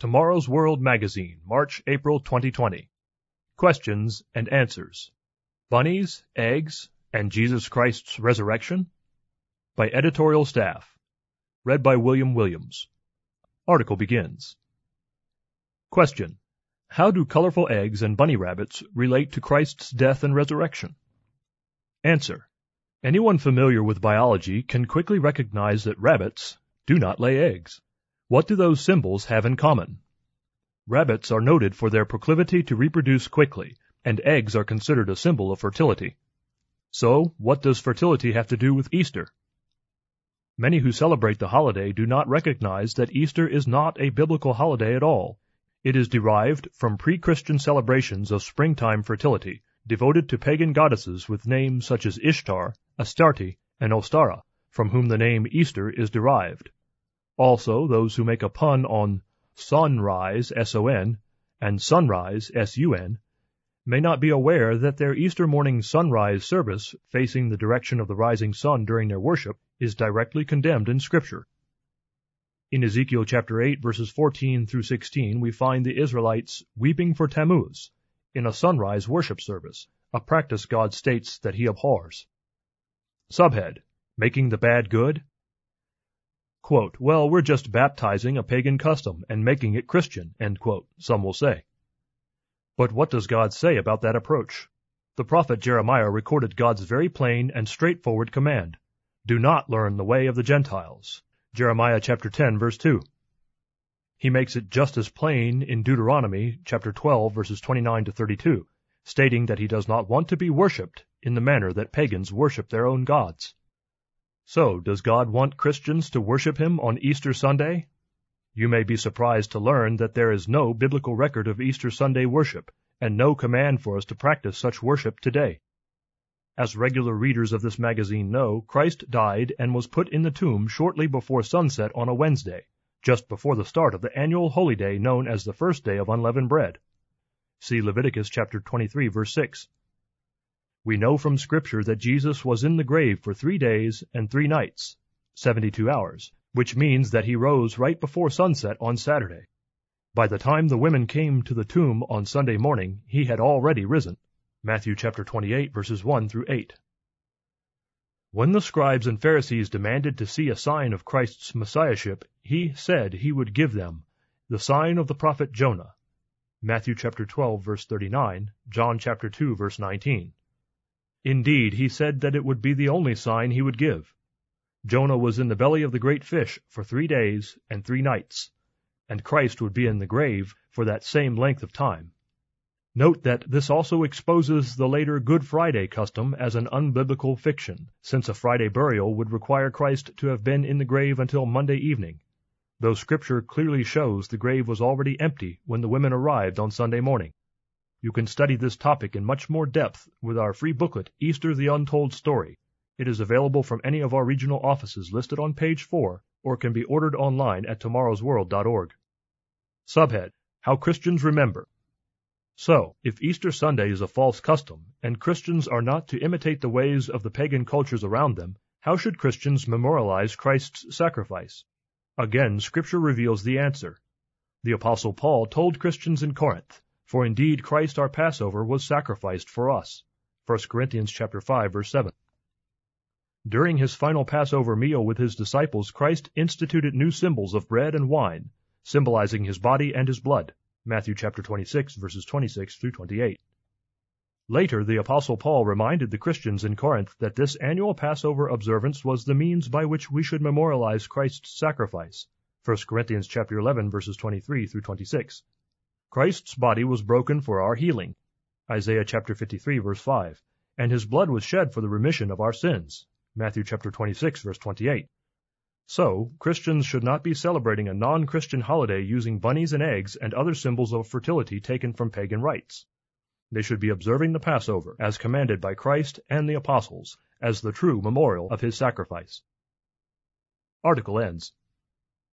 Tomorrow's World Magazine, March April 2020. Questions and Answers Bunnies, Eggs, and Jesus Christ's Resurrection? By Editorial Staff. Read by William Williams. Article begins. Question. How do colorful eggs and bunny rabbits relate to Christ's death and resurrection? Answer. Anyone familiar with biology can quickly recognize that rabbits do not lay eggs. What do those symbols have in common? Rabbits are noted for their proclivity to reproduce quickly, and eggs are considered a symbol of fertility. So, what does fertility have to do with Easter? Many who celebrate the holiday do not recognize that Easter is not a biblical holiday at all. It is derived from pre-Christian celebrations of springtime fertility, devoted to pagan goddesses with names such as Ishtar, Astarte, and Ostara, from whom the name Easter is derived. Also, those who make a pun on sonrise, S-O-N, and sunrise, S-U-N, may not be aware that their Easter morning sunrise service, facing the direction of the rising sun during their worship, is directly condemned in Scripture. In Ezekiel chapter 8, verses 14 through 16, we find the Israelites weeping for Tammuz in a sunrise worship service, a practice God states that he abhors. Subhead Making the Bad Good Quote, well, we're just baptizing a pagan custom and making it Christian, quote, some will say. But what does God say about that approach? The prophet Jeremiah recorded God's very plain and straightforward command. Do not learn the way of the Gentiles. Jeremiah chapter 10 verse 2. He makes it just as plain in Deuteronomy chapter 12 verses 29 to 32, stating that he does not want to be worshipped in the manner that pagans worship their own gods. So, does God want Christians to worship Him on Easter Sunday? You may be surprised to learn that there is no biblical record of Easter Sunday worship, and no command for us to practice such worship today. As regular readers of this magazine know, Christ died and was put in the tomb shortly before sunset on a Wednesday, just before the start of the annual holy day known as the first day of unleavened bread. See Leviticus chapter 23 verse 6. We know from Scripture that Jesus was in the grave for three days and three nights, 72 hours, which means that he rose right before sunset on Saturday. By the time the women came to the tomb on Sunday morning, he had already risen. Matthew chapter 28 verses 1 through 8. When the scribes and Pharisees demanded to see a sign of Christ's messiahship, he said he would give them the sign of the prophet Jonah. Matthew chapter 12 verse 39, John chapter 2 verse 19. Indeed, he said that it would be the only sign he would give. Jonah was in the belly of the great fish for three days and three nights, and Christ would be in the grave for that same length of time. Note that this also exposes the later Good Friday custom as an unbiblical fiction, since a Friday burial would require Christ to have been in the grave until Monday evening, though Scripture clearly shows the grave was already empty when the women arrived on Sunday morning. You can study this topic in much more depth with our free booklet, Easter the Untold Story. It is available from any of our regional offices listed on page 4 or can be ordered online at tomorrowsworld.org. Subhead How Christians Remember. So, if Easter Sunday is a false custom, and Christians are not to imitate the ways of the pagan cultures around them, how should Christians memorialize Christ's sacrifice? Again, Scripture reveals the answer. The Apostle Paul told Christians in Corinth, for indeed Christ our Passover was sacrificed for us. 1 Corinthians chapter 5 verse 7. During his final Passover meal with his disciples, Christ instituted new symbols of bread and wine, symbolizing his body and his blood. Matthew chapter 26 verses 26 through 28. Later, the apostle Paul reminded the Christians in Corinth that this annual Passover observance was the means by which we should memorialize Christ's sacrifice. 1 Corinthians chapter 11 verses 23 through 26. Christ's body was broken for our healing. Isaiah chapter 53 verse 5. And his blood was shed for the remission of our sins. Matthew chapter 26 verse 28. So, Christians should not be celebrating a non-Christian holiday using bunnies and eggs and other symbols of fertility taken from pagan rites. They should be observing the Passover, as commanded by Christ and the apostles, as the true memorial of his sacrifice. Article ends.